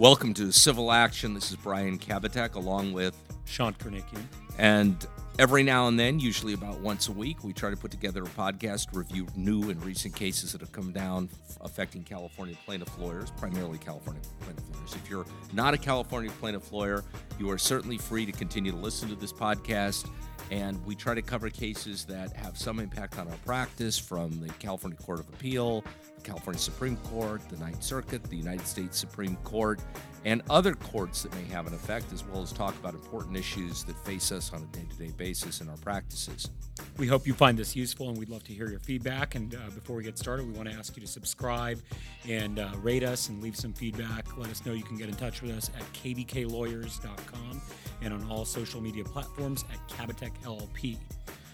Welcome to Civil Action. This is Brian Kabateck along with Sean Karnikian. And every now and then, usually about once a week, we try to put together a podcast to review new and recent cases that have come down affecting California plaintiff lawyers, primarily California plaintiff lawyers. If you're not a California plaintiff lawyer, you are certainly free to continue to listen to this podcast. And we try to cover cases that have some impact on our practice from the California Court of Appeal, the California Supreme Court, the Ninth Circuit, the United States Supreme Court, and other courts that may have an effect, as well as talk about important issues that face us on a day to day basis in our practices. We hope you find this useful, and we'd love to hear your feedback. And uh, before we get started, we want to ask you to subscribe and uh, rate us and leave some feedback. Let us know you can get in touch with us at kbklawyers.com and on all social media platforms at Kabateck LLP.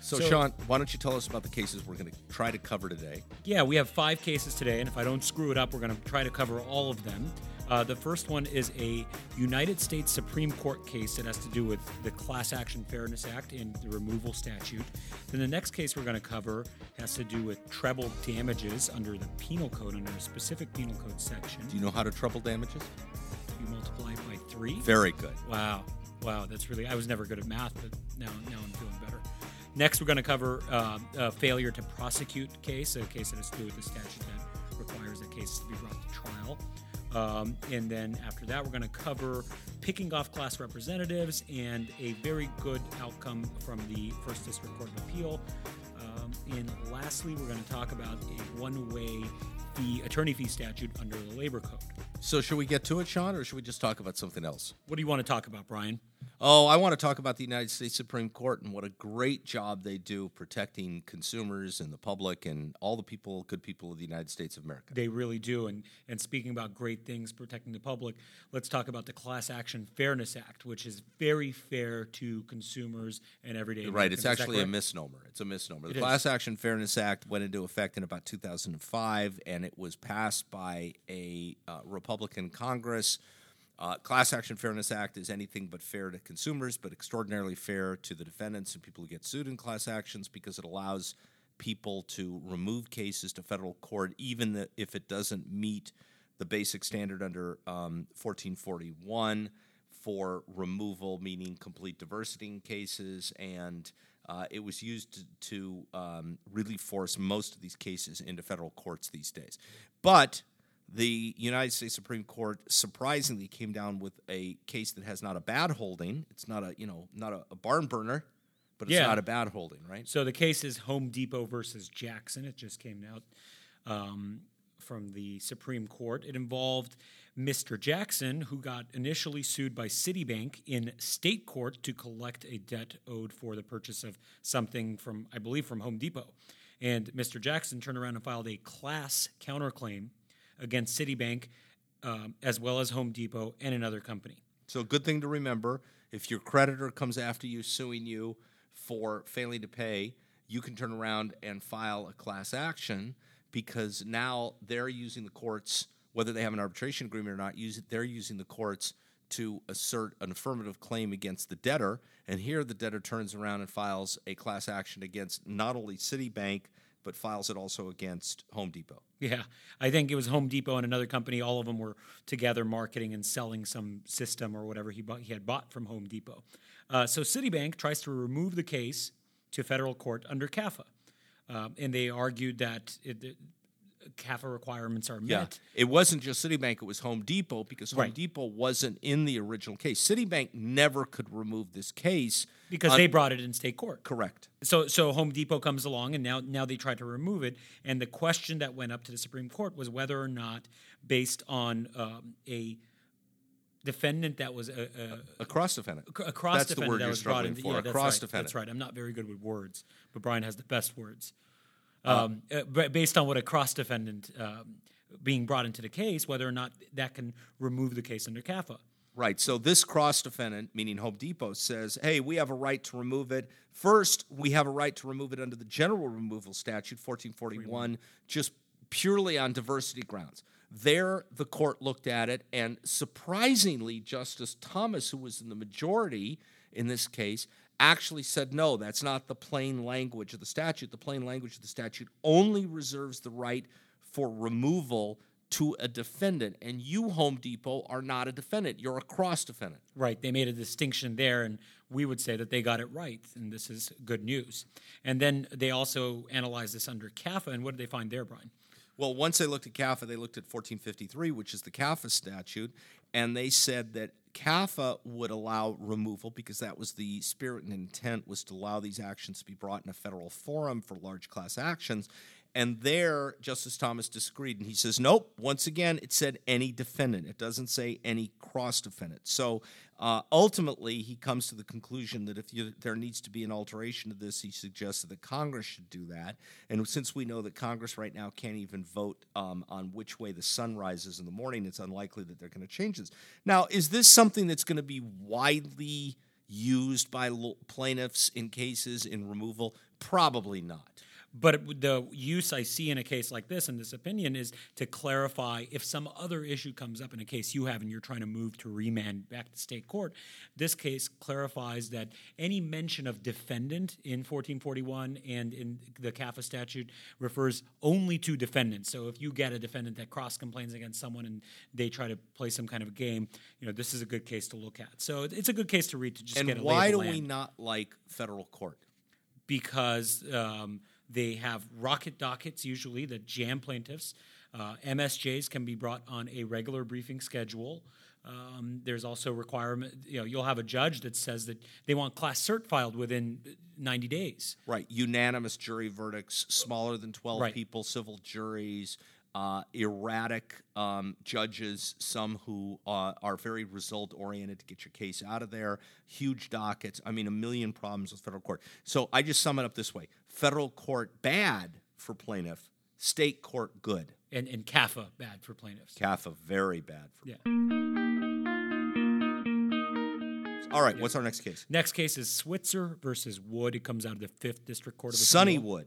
So, so, Sean, why don't you tell us about the cases we're going to try to cover today? Yeah, we have five cases today, and if I don't screw it up, we're going to try to cover all of them. Uh, the first one is a United States Supreme Court case that has to do with the Class Action Fairness Act and the removal statute. Then the next case we're going to cover has to do with treble damages under the penal code, under a specific penal code section. Do you know how to treble damages? You multiply by three. Very good. Wow. Wow, that's really, I was never good at math, but now, now I'm feeling better. Next, we're going to cover uh, a failure to prosecute case, a case that has to do with the statute that requires a case to be brought to trial. Um, and then after that, we're going to cover picking off class representatives and a very good outcome from the First District Court of Appeal. Um, and lastly, we're going to talk about a one way fee, attorney fee statute under the Labor Code. So, should we get to it, Sean, or should we just talk about something else? What do you want to talk about, Brian? Oh, I want to talk about the United States Supreme Court and what a great job they do protecting consumers and the public and all the people, good people of the United States of America. They really do. And and speaking about great things protecting the public, let's talk about the Class Action Fairness Act, which is very fair to consumers and everyday. Right. It's actually a misnomer. It's a misnomer. The it Class is. Action Fairness Act went into effect in about 2005, and it was passed by a uh, Republican Congress. Uh, Class Action Fairness Act is anything but fair to consumers, but extraordinarily fair to the defendants and people who get sued in class actions because it allows people to remove cases to federal court even if it doesn't meet the basic standard under um, 1441 for removal, meaning complete diversity in cases, and uh, it was used to, to um, really force most of these cases into federal courts these days. But the United States Supreme Court surprisingly came down with a case that has not a bad holding. It's not a you know not a, a barn burner, but it's yeah. not a bad holding, right? So the case is Home Depot versus Jackson. It just came out um, from the Supreme Court. It involved Mr. Jackson, who got initially sued by Citibank in state court to collect a debt owed for the purchase of something from, I believe, from Home Depot. And Mr. Jackson turned around and filed a class counterclaim against Citibank, um, as well as Home Depot and another company. So, a good thing to remember if your creditor comes after you, suing you for failing to pay, you can turn around and file a class action because now they're using the courts, whether they have an arbitration agreement or not, use they're using the courts to assert an affirmative claim against the debtor. And here the debtor turns around and files a class action against not only Citibank, but files it also against Home Depot. Yeah, I think it was Home Depot and another company. All of them were together marketing and selling some system or whatever he bought, he had bought from Home Depot. Uh, so Citibank tries to remove the case to federal court under CAFA, uh, and they argued that it, CAFA requirements are met. Yeah. It wasn't just Citibank, it was Home Depot because Home right. Depot wasn't in the original case. Citibank never could remove this case because un- they brought it in state court. Correct. So so Home Depot comes along and now now they try to remove it and the question that went up to the Supreme Court was whether or not based on um, a defendant that was a, a, a cross defendant. A cross that's defendant that was brought in. For. Yeah, a cross right. defendant. That's right. I'm not very good with words, but Brian has the best words. Um, uh, based on what a cross defendant um, being brought into the case, whether or not that can remove the case under CAFA. Right. So this cross defendant, meaning Home Depot, says, hey, we have a right to remove it. First, we have a right to remove it under the general removal statute, 1441, just purely on diversity grounds. There, the court looked at it, and surprisingly, Justice Thomas, who was in the majority in this case, actually said, no, that's not the plain language of the statute. The plain language of the statute only reserves the right for removal to a defendant. And you, Home Depot, are not a defendant. You're a cross defendant. Right. They made a distinction there, and we would say that they got it right, and this is good news. And then they also analyzed this under CAFA, and what did they find there, Brian? Well, once they looked at CAFA, they looked at 1453, which is the CAFA statute, and they said that CAFA would allow removal because that was the spirit and intent was to allow these actions to be brought in a federal forum for large class actions. And there, Justice Thomas disagreed, and he says, nope. Once again, it said any defendant. It doesn't say any cross defendant. So uh, ultimately, he comes to the conclusion that if you, there needs to be an alteration to this, he suggested that Congress should do that. And since we know that Congress right now can't even vote um, on which way the sun rises in the morning, it's unlikely that they're going to change this. Now, is this something that's going to be widely used by plaintiffs in cases in removal? Probably not. But the use I see in a case like this, in this opinion, is to clarify if some other issue comes up in a case you have and you're trying to move to remand back to state court. This case clarifies that any mention of defendant in 1441 and in the CAFA statute refers only to defendants. So if you get a defendant that cross complains against someone and they try to play some kind of game, you know this is a good case to look at. So it's a good case to read to just and get a And why do land. we not like federal court? Because. Um, they have rocket dockets usually that jam plaintiffs. Uh, MSJs can be brought on a regular briefing schedule. Um, there's also requirement. You know, you'll have a judge that says that they want class cert filed within 90 days. Right. Unanimous jury verdicts, smaller than 12 right. people, civil juries. Uh, erratic um, judges, some who uh, are very result oriented to get your case out of there, huge dockets. I mean, a million problems with federal court. So I just sum it up this way federal court bad for plaintiff, state court good. And, and CAFA bad for plaintiffs. CAFA very bad for yeah. All right, what's our next case? Next case is Switzer versus Wood. It comes out of the Fifth District Court of Appeal. Sunnywood.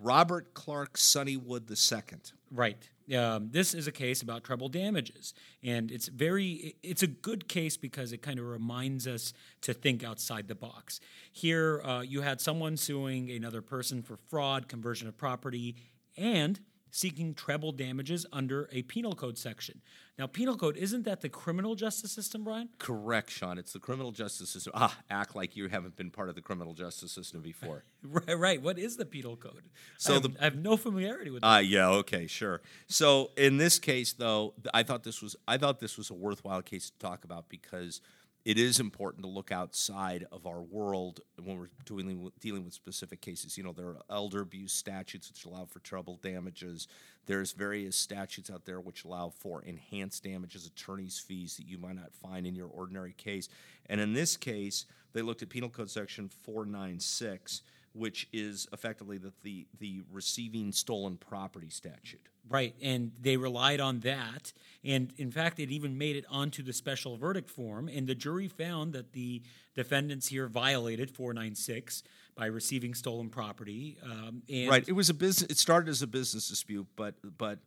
Robert Clark Sunnywood II. Right. Um, this is a case about treble damages, and it's very it's a good case because it kind of reminds us to think outside the box. Here, uh, you had someone suing another person for fraud, conversion of property, and seeking treble damages under a penal code section. Now, penal code isn't that the criminal justice system, Brian? Correct, Sean. It's the criminal justice system. Ah, act like you haven't been part of the criminal justice system before. right, right. What is the penal code? So I have, the, I have no familiarity with. Ah, uh, yeah. Okay, sure. So in this case, though, I thought this was I thought this was a worthwhile case to talk about because it is important to look outside of our world when we're dealing with, dealing with specific cases. You know, there are elder abuse statutes which allow for treble damages. There's various statutes out there which allow for enhanced damages, attorney's fees that you might not find in your ordinary case. And in this case, they looked at Penal Code Section 496 which is effectively the, the, the receiving stolen property statute. Right, and they relied on that. And in fact, it even made it onto the special verdict form. And the jury found that the defendants here violated 496 by receiving stolen property. Um, right, it was a business. It started as a business dispute, but but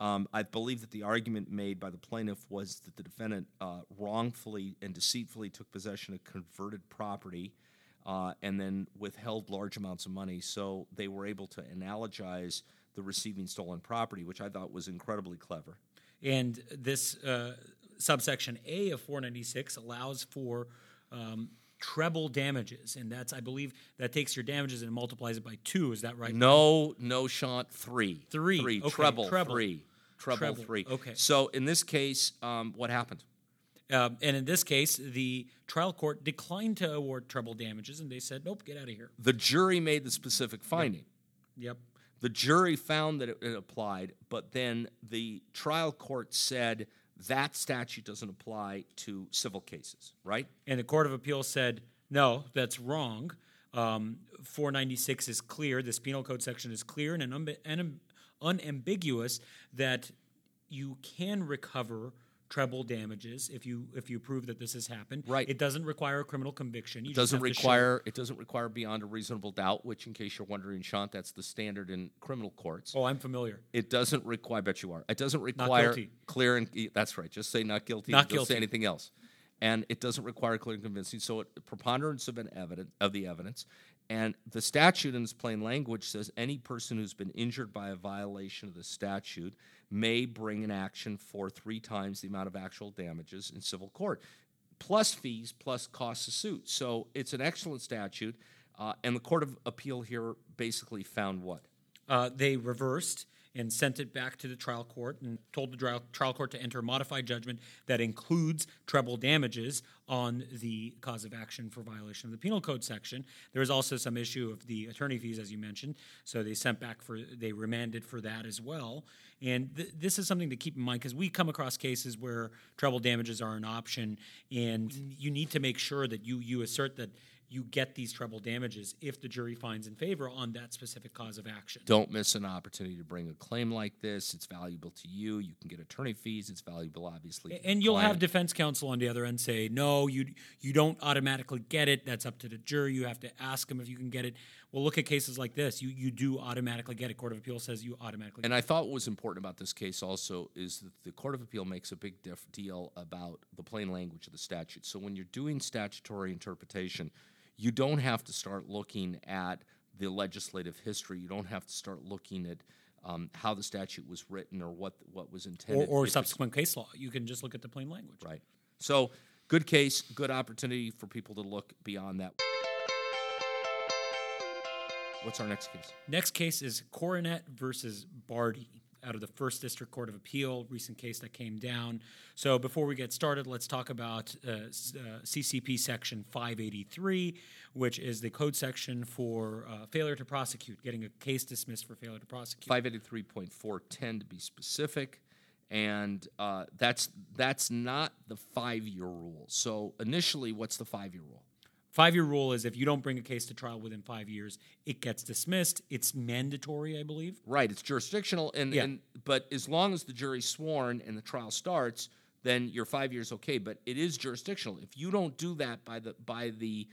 um, I believe that the argument made by the plaintiff was that the defendant uh, wrongfully and deceitfully took possession of converted property uh, and then withheld large amounts of money. So they were able to analogize the receiving stolen property, which I thought was incredibly clever. And this uh, subsection A of 496 allows for um, treble damages, and that's I believe that takes your damages and multiplies it by two. Is that right? No, no, Sean, three, three, three, okay. treble, treble, three, treble, treble. three. Okay. So in this case, um, what happened? Um, and in this case, the trial court declined to award treble damages, and they said, "Nope, get out of here." The jury made the specific finding. Yep. The jury found that it, applied, but then the trial court said that statute doesn't apply to civil cases, right? And the Court of Appeals said, "No, that's wrong." Um, 496 is clear. This penal code section is clear and unambiguous that you can recover treble damages if you if you prove that this has happened. Right. It doesn't require a criminal conviction. You it doesn't require it doesn't require beyond a reasonable doubt, which in case you're wondering, Sean, that's the standard in criminal courts. Oh, I'm familiar. It doesn't require I bet you are. It doesn't require clear and that's right. Just say not guilty. Not don't guilty. say anything else. And it doesn't require clear and convincing. So it, preponderance of an evidence of the evidence. And the statute in its plain language says any person who's been injured by a violation of the statute may bring an action for three times the amount of actual damages in civil court, plus fees, plus costs of suit. So it's an excellent statute. Uh, and the Court of Appeal here basically found what? Uh, they reversed and sent it back to the trial court and told the trial, trial court to enter a modified judgment that includes treble damages on the cause of action for violation of the penal code section. There was also some issue of the attorney fees, as you mentioned, so they sent back for they remanded for that as well. And th- this is something to keep in mind because we come across cases where treble damages are an option, and mm. you need to make sure that you you assert that you get these treble damages if the jury finds in favor on that specific cause of action. Don't miss an opportunity to bring a claim like this. It's valuable to you. You can get attorney fees. It's valuable, obviously. And you'll have defense counsel on the other end say, no, you you don't automatically get it. That's up to the jury. You have to ask them if you can get it. Well, look at cases like this. You you do automatically get it. Court of Appeal says you automatically. And I thought what was important about this case also is that the Court of Appeal makes a big diff- deal about the plain language of the statute. So when you're doing statutory interpretation, you don't have to start looking at the legislative history. You don't have to start looking at um, how the statute was written or what what was intended. or, or subsequent case law. You can just look at the plain language. Right. So good case, good opportunity for people to look beyond that. What's our next case? Next case is Coronet versus Barty out of the First District Court of Appeal, recent case that came down. So before we get started, let's talk about uh, uh, CCP Section 583, which is the code section for uh, failure to prosecute, getting a case dismissed for failure to prosecute. 583.410 to be specific. And uh, that's that's not the five year rule. So initially, what's the five year rule? Five year rule is if you don't bring a case to trial within five years, it gets dismissed. It's mandatory, I believe. Right, it's jurisdictional, and, Yeah. and but as long as the jury's sworn and the trial starts, then your five years okay. But it is jurisdictional. If you don't do that by the by the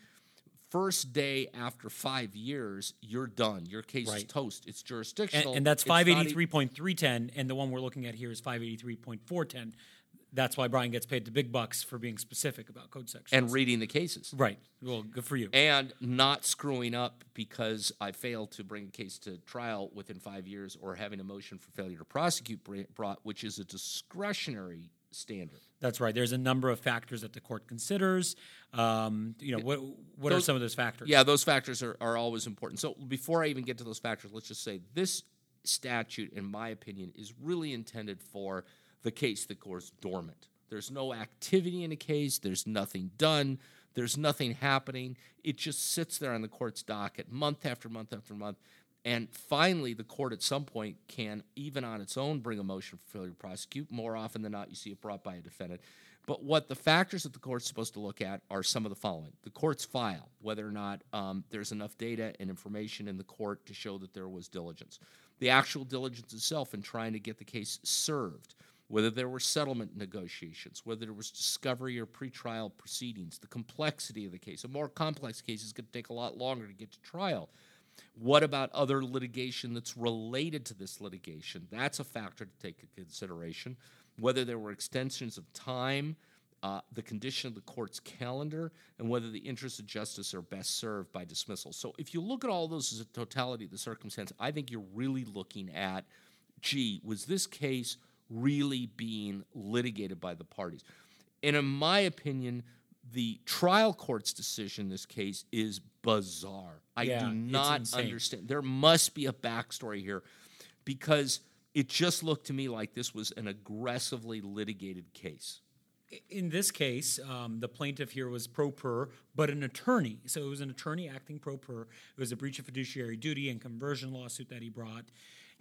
first day after five years, you're done. Your case is toast. It's jurisdictional, and that's It's not e- 583.310, and the one we're looking at here is 583.410. That's why Brian gets paid the big bucks for being specific about code sections. and reading the cases. right. Well, good for you. and not screwing up because I failed to bring a case to trial within five years or having a motion for failure to prosecute brought, which is a discretionary standard. That's right. There's a number of factors that the court considers. Um, you know, what what are some of those factors? Yeah, those factors are, are always important. So before I even get to those factors, let's just say this statute, in my opinion, is really intended for the case that goes dormant. There's no activity in a case, there's nothing done, there's nothing happening. It just sits there on the court's docket month after month after month. And finally, the court at some point can, even on its own, bring a motion for failure to prosecute. More often than not, you see it brought by a defendant. But what the factors that the court's supposed to look at are some of the following the court's file, whether or not um, there's enough data and information in the court to show that there was diligence, the actual diligence itself in trying to get the case served, whether there were settlement negotiations, whether there was discovery or pretrial proceedings, the complexity of the case. A more complex case is going to take a lot longer to get to trial. What about other litigation that's related to this litigation? That's a factor to take into consideration. Whether there were extensions of time, uh, the condition of the court's calendar, and whether the interests of justice are best served by dismissal. So, if you look at all those as a totality of the circumstance, I think you're really looking at gee, was this case really being litigated by the parties? And in my opinion, the trial court's decision in this case is bizarre. I Yeah, do not understand. There must be a backstory here because it just looked to me like this was an aggressively litigated case. In this case, um, the plaintiff here was pro per, but an attorney. So it was an attorney acting pro per. It was a breach of fiduciary duty and conversion lawsuit that he brought.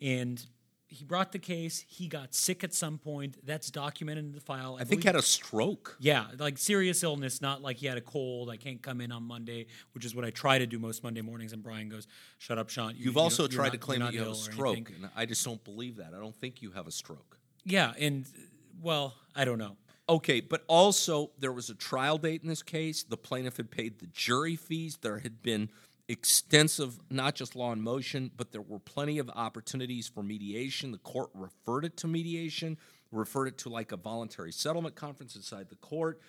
And he brought the case. He got sick at some point. That's documented in the file. I think he had a stroke. Yeah, like serious illness, not like he had a cold. I can't come in on Monday, which is what I try to do most Monday mornings. And Brian goes, "Shut up, Sean." You, You've you also you're tried not- to claim that you have a stroke, and I just don't believe that. I don't think you have a stroke. Yeah, and well, I don't know. Okay, but also there was a trial date in this case. The plaintiff had paid the jury fees. There had been extensive, not just law in motion, but there were plenty of opportunities for mediation. The court referred it to mediation, referred it to like a voluntary settlement conference inside the court.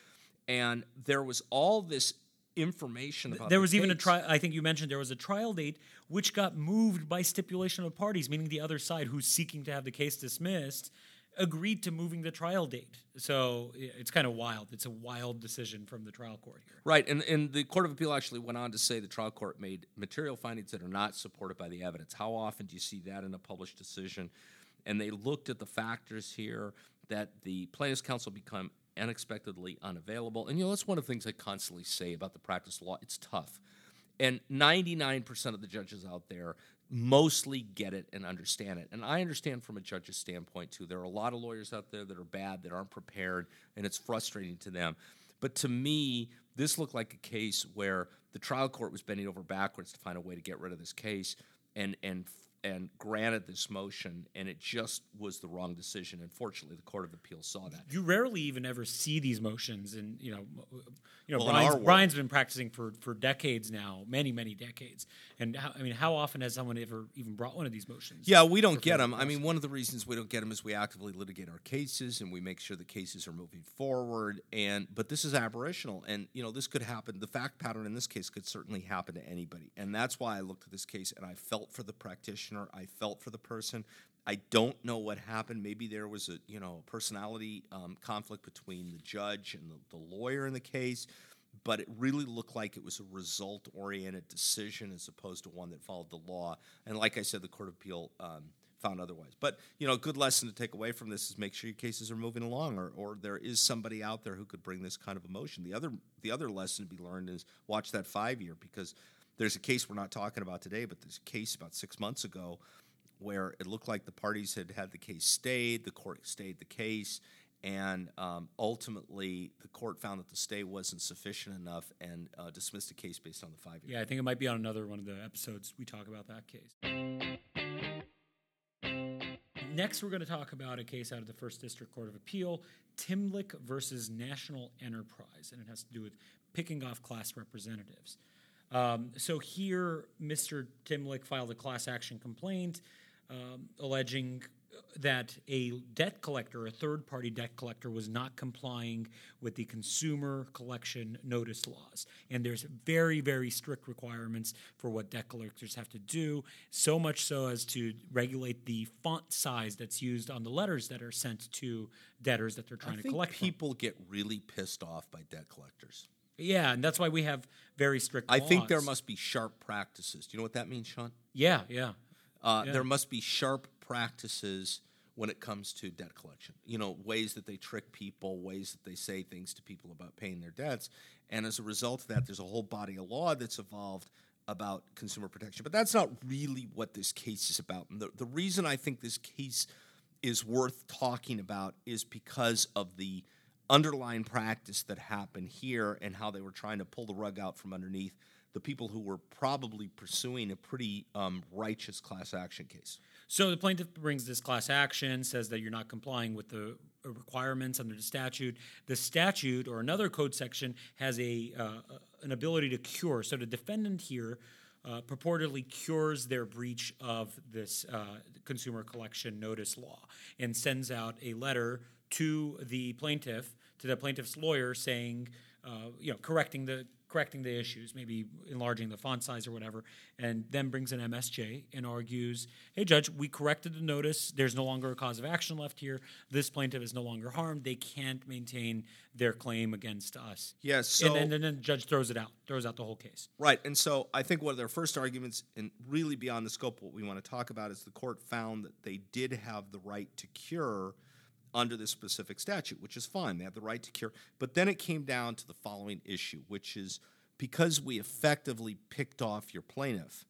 And there was all this information about. There the was even a trial. I think you mentioned there was a trial date which got moved by stipulation of parties, meaning the other side, who's seeking to have the case dismissed, agreed to moving the trial date. So it's kind of wild. It's a wild decision from the trial court here. Right, and, and the Court of Appeal actually went on to say the trial court made material findings that are not supported by the evidence. How often do you see that in a published decision? And they looked at the factors here that the plaintiff's counsel become unexpectedly unavailable. And you know, that's one of the things I constantly say about the practice law. It's tough. And 99% of the judges out there mostly get it and understand it. And I understand from a judge's standpoint, too. There are a lot of lawyers out there that are bad, that aren't prepared, and it's frustrating to them. But to me, this looked like a case where the trial court was bending over backwards to find a way to get rid of this case and, and, and granted this motion, and it just was the wrong decision. And fortunately, the Court of Appeals saw that. You rarely even ever see these motions, and you know, you know, Well, Brian's, Brian's been practicing for, for decades now, many many decades. And how, I mean, how often has someone ever even brought one of these motions? Yeah, we don't get them. I mean, one of the reasons we don't get them is we actively litigate our cases and we make sure the cases are moving forward. And but this is aberrational, and you know this could happen. The fact pattern in this case could certainly happen to anybody, and that's why I looked at this case and I felt for the practitioner. I felt for the person. I don't know what happened. Maybe there was a you know personality um, conflict between the judge and the, the lawyer in the case but it really looked like it was a result oriented decision as opposed to one that followed the law. And like I said, the Court of Appeal um, found otherwise. But, you know, a good lesson to take away from this is make sure your cases are moving along or, or there is somebody out there who could bring this kind of emotion. The other, the other lesson to be learned is watch that five year because there's a case we're not talking about today, but there's a case about six months ago where it looked like the parties had had the case stayed, the court stayed the case, and um, ultimately the court found that the stay wasn't sufficient enough and uh, dismissed the case based on the five year. Yeah, I think it might be on another one of the episodes we talk about that case. Next, we're going to talk about a case out of the First District Court of Appeal, Timlick versus National Enterprise, and it has to do with picking off class representatives. Um, so here, Mr. Timlick filed a class action complaint um, alleging that a debt collector, a third party debt collector, was not complying with the consumer collection notice laws. And there's very, very strict requirements for what debt collectors have to do, so much so as to regulate the font size that's used on the letters that are sent to debtors that they're trying I to collect. from. people get really pissed off by debt collectors. Yeah, and that's why we have very strict I think there must be sharp practices. Do you know what that means, Sean? Yeah, yeah. Uh, There must be sharp practices when it comes to debt collection. You know, ways that they trick people, ways that they say things to people about paying their debts. And as a result of that, there's a whole body of law that's evolved about consumer protection. But that's not really what this case is about. And the, the reason I think this case is worth talking about is because of the underlying practice that happened here and how they were trying to pull the rug out from underneath the people who were probably pursuing a pretty um, righteous class action case. So the plaintiff brings this class action, says that you're not complying with the uh, requirements under the statute. The statute or another code section has a uh, an ability to cure. So the defendant here uh, purportedly cures their breach of this uh, consumer collection notice law and sends out a letter to the plaintiff, to the plaintiff's lawyer, saying, uh, you know, correcting the correcting the issues, maybe enlarging the font size or whatever, and then brings an MSJ and argues, "Hey, judge, we corrected the notice. There's no longer a cause of action left here. This plaintiff is no longer harmed. They can't maintain their claim against us." Yes, so- and then, and then the judge throws it out, throws out the whole case. Right. And so I think one of their first arguments, and really beyond the scope of what we want to talk about, is the court found that they did have the right to cure under this specific statute, which is fine. They have the right to cure. But then it came down to the following issue, which is because we effectively picked off your plaintiff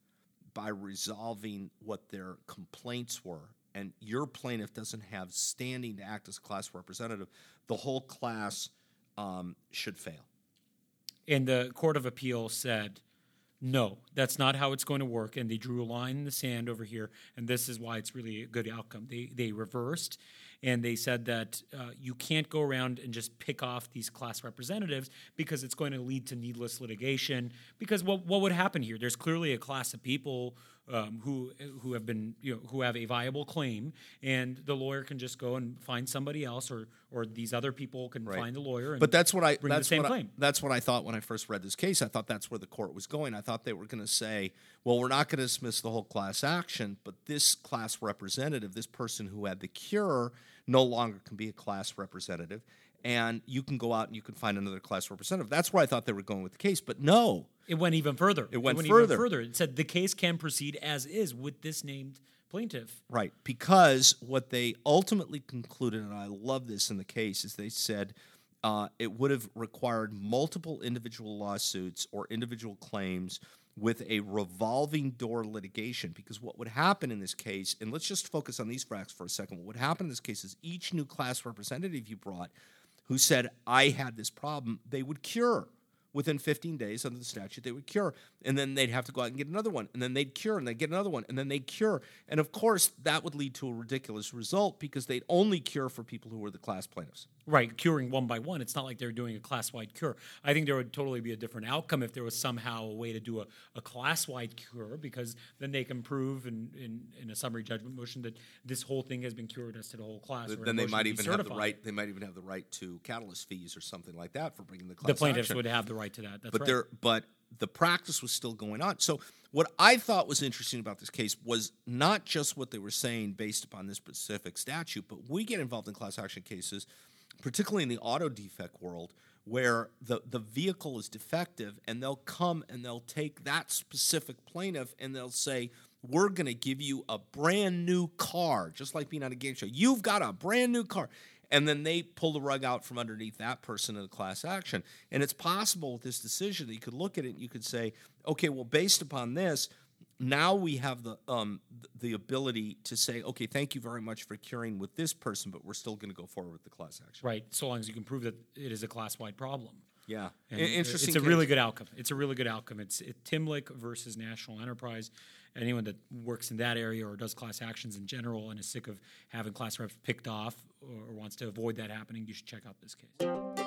by resolving what their complaints were, and your plaintiff doesn't have standing to act as class representative, the whole class um, should fail. And the Court of Appeal said, no, that's not how it's going to work. And they drew a line in the sand over here. And this is why it's really a good outcome. They, they reversed and they said that uh, you can't go around and just pick off these class representatives because it's going to lead to needless litigation. Because what, what would happen here? There's clearly a class of people um, who who have been you know who have a viable claim, and the lawyer can just go and find somebody else, or or these other people can Right. find the lawyer. And But that's what I bring the that's same what I, that's what I thought when I first read this case. I thought that's where the court was going. I thought they were going to say, "Well, we're not going to dismiss the whole class action, but this class representative, this person who had the cure, no longer can be a class representative, and you can go out and you can find another class representative." That's where I thought they were going with the case, but no. It went even further. It went even further. further. It said the case can proceed as is with this named plaintiff. Right. Because what they ultimately concluded, and I love this in the case, is they said uh, it would have required multiple individual lawsuits or individual claims with a revolving door litigation. Because what would happen in this case, and let's just focus on these facts for a second, what would happen in this case is each new class representative you brought who said, I had this problem, they would cure. Within 15 days under the statute they would cure. And then they'd have to go out and get another one. And then they'd cure and they'd get another one. And then they'd cure. And of course that would lead to a ridiculous result because they'd only cure for people who were the class plaintiffs Right, curing one by one. It's not like they're doing a class wide cure. I think there would totally be a different outcome if there was somehow a way to do a, a class wide cure because then they can prove in, in, in a summary judgment motion that this whole thing has been cured as to the whole class. then they might even have the right they might even have the right to catalyst fees or something like that for bringing the class The plaintiffs action. would have the right to that. That's but right. there but the practice was still going on so what i thought was interesting about this case was not just what they were saying based upon this specific statute but we get involved in class action cases particularly in the auto defect world where the, the vehicle is defective and they'll come and they'll take that specific plaintiff and they'll say we're going to give you a brand new car just like being on a game show you've got a brand new car and then they pull the rug out from underneath that person in the class action. And it's possible with this decision that you could look at it and you could say, okay, well, based upon this, now we have the um, the ability to say, okay, thank you very much for curing with this person, but we're still going to go forward with the class action. right, so long as you can prove that it is a class wide problem. Yeah, And interesting. It's a case. really good outcome. It's a really good outcome. It's it, Timlick versus National Enterprise. Anyone that works in that area or does class actions in general and is sick of having class reps picked off or wants to avoid that happening, you should check out this case.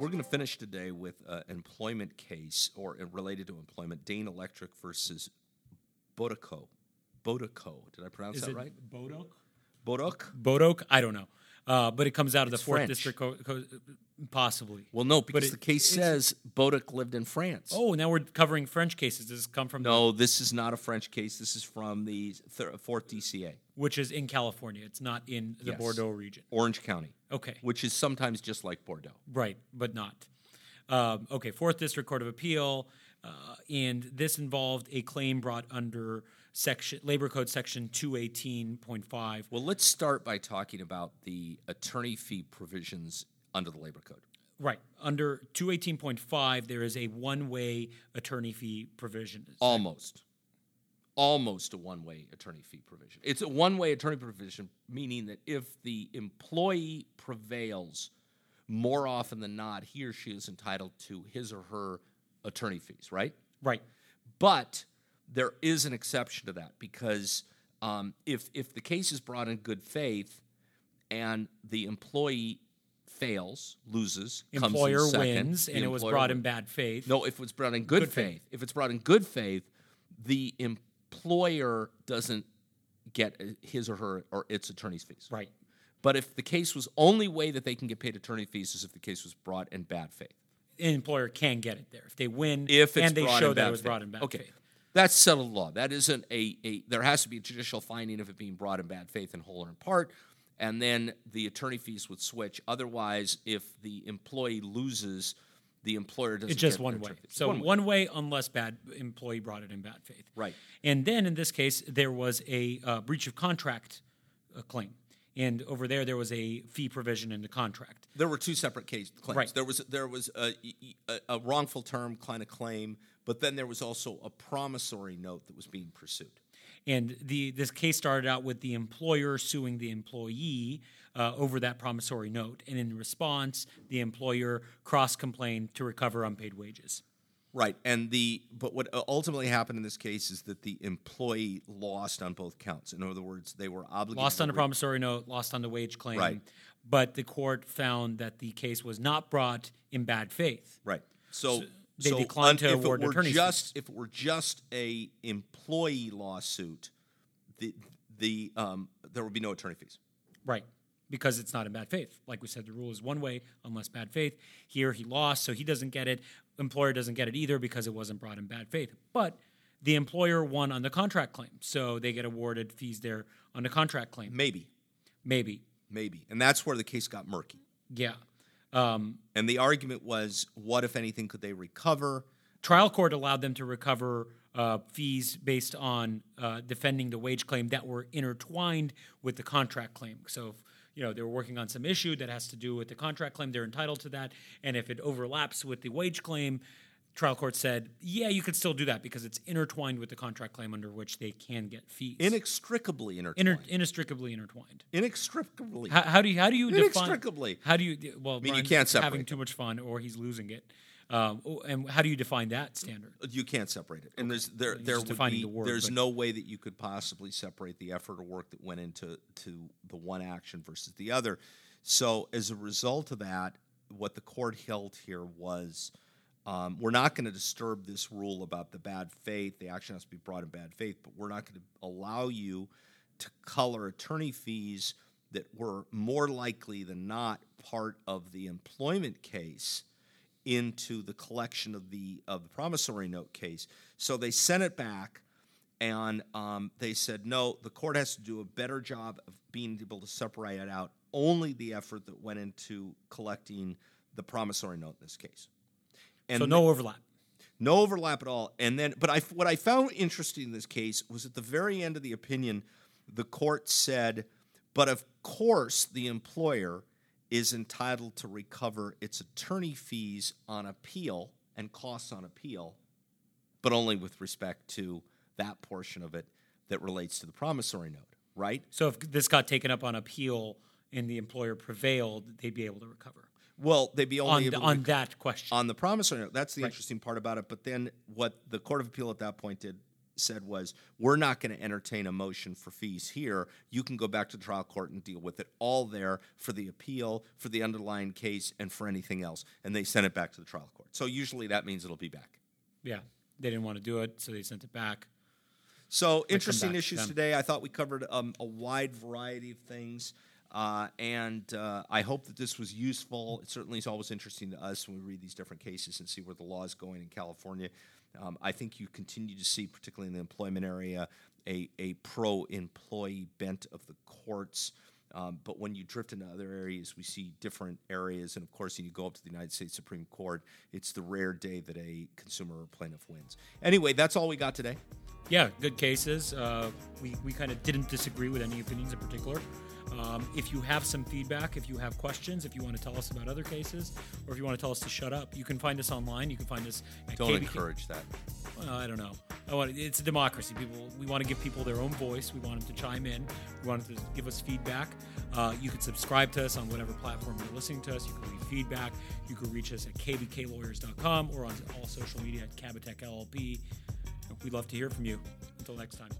We're going to finish today with an employment case or uh, related to employment. Dane Electric versus Bodeco. Bodeco. Did I pronounce Is that right? Bodokh? Bodokh. Bodokh? I don't know. Uh, but it comes out of It's the fourth French. district, co- co- possibly. Well, no, because it- the case says Bodokh lived in France. Oh, now we're covering French cases. Does this come from the, No, this is not a French case. This is from the thir- fourth DCA, which is in California? It's not in the Yes. Bordeaux region. Orange County, Okay. which is sometimes just like Bordeaux. Right, but not. Um, okay, Fourth District Court of Appeal, uh, and this involved a claim brought under section Labor Code Section two eighteen point five. Well, let's start by talking about the attorney fee provisions under the Labor Code. Right under two eighteen point five, there is a one-way attorney fee provision. Almost. Almost a one way attorney fee provision. It's a one way attorney provision, meaning that if the employee prevails, more often than not, he or she is entitled to his or her attorney fees, right? Right, But there is an exception to that because um, if if the case is brought in good faith and the employee fails, loses, employer second, wins, and it was brought in bad faith. No, if it's brought in good, Good faith. faith. if it's brought in good faith, the employer doesn't get his or her or its attorney's fees. Right, But if the case was only way that they can get paid attorney fees is if the case was brought in bad faith. an employer can get it there if they win, If it's and they show that it was faith. brought in bad okay. faith. That's settled law. That isn't a, a there has to be a judicial finding of it being brought in bad faith in whole or in part, and then the attorney fees would switch. Otherwise, if the employee loses, the employer doesn't. It's just one way. So One one way. way. unless bad employee brought it in bad faith. Right. And then in this case, there was a uh, breach of contract uh, claim, and over there there was a fee provision in the contract. There were two separate case claims. Right. There was there was a, a, a wrongful term kind of claim, but then there was also a promissory note that was being pursued. And the this case started out with the employer suing the employee uh, over that promissory note, and in response, the employer cross complained to recover unpaid wages. Right, and the but what ultimately happened in this case is that the employee lost on both counts. In other words, they were obligated. Lost on the re- promissory note, lost on the wage claim. Right. But the court found that the case was not brought in bad faith. Right. So, They so declined to if award it were attorney's just if it were just a employee lawsuit, the the um, there would be no attorney fees. Right. Because it's not in bad faith. Like we said, the rule is one way unless bad faith. Here he lost, so he doesn't get it. Employer doesn't get it either because it wasn't brought in bad faith. But the employer won on the contract claim, so they get awarded fees there on the contract claim. Maybe, Maybe. maybe, and that's where the case got murky. Yeah. Um, And the argument was, what if anything could they recover? trial court allowed them to recover uh, fees based on uh, defending the wage claim that were intertwined with the contract claim. So, if, you know, they were working on some issue that has to do with the contract claim, they're entitled to that. And if it overlaps with the wage claim, trial court said, yeah, you could still do that because it's intertwined with the contract claim under which they can get fees. Inextricably intertwined. Inter- inextricably intertwined. Inextricably. How, how do you how do you define Inextricably. How do you well? I mean, you can't separate having them. too much fun, or he's losing it. Um, and how do you define that standard? You can't separate it, and there's there You're there would be the word, there's but- no way that you could possibly separate the effort or work that went into to the one action versus the other. So as a result of that, what the court held here was. Um, we're not going to disturb this rule about the bad faith. The action has to be brought in bad faith, but we're not going to allow you to color attorney fees that were more likely than not part of the employment case into the collection of the of the promissory note case. So they sent it back, and um, they said no. The court has to do a better job of being able to separate it out. Only the effort that went into collecting the promissory note in this case. And So no overlap. no overlap at all. And then, but I, what I found interesting in this case was at the very end of the opinion, the court said, but of course, the employer is entitled to recover its attorney fees on appeal and costs on appeal, but only with respect to that portion of it that relates to the promissory note, right? So if this got taken up on appeal and the employer prevailed, they'd be able to recover Well, they'd be only on on that question. on the promissory note. That's the Right. interesting part about it. But then what the Court of Appeal at that point did said was, we're not going to entertain a motion for fees here. You can go back to the trial court and deal with it all there for the appeal, for the underlying case, and for anything else. And they sent it back to the trial court. So usually that means it'll be back. yeah, they didn't want to do it, so they sent it back. So interesting back to issues today. I thought we covered um, a wide variety of things, uh, and uh, I hope that this was useful. It certainly is always interesting to us when we read these different cases and see where the law is going in California. Um, I think you continue to see, particularly in the employment area, a, a pro-employee bent of the courts. Um, but when you drift into other areas, we see different areas. And of course, when you go up to the United States Supreme Court, it's the rare day that a consumer or plaintiff wins. Anyway, that's all we got today. Yeah, good cases. Uh, we we kind of didn't disagree with any opinions in particular. Um, if you have some feedback, if you have questions, if you want to tell us about other cases, or if you want to tell us to shut up, you can find us online. You can find us at Don't KBK encourage that. Well, I don't know. I want it's a democracy. People, we want to give people their own voice. We want them to chime in. We want them to give us feedback. Uh, you can subscribe to us on whatever platform you're listening to us. You can leave feedback. You can reach us at kbklawyers.com or on all social media at Kabateck LLP. We'd love to hear from you. Until next time.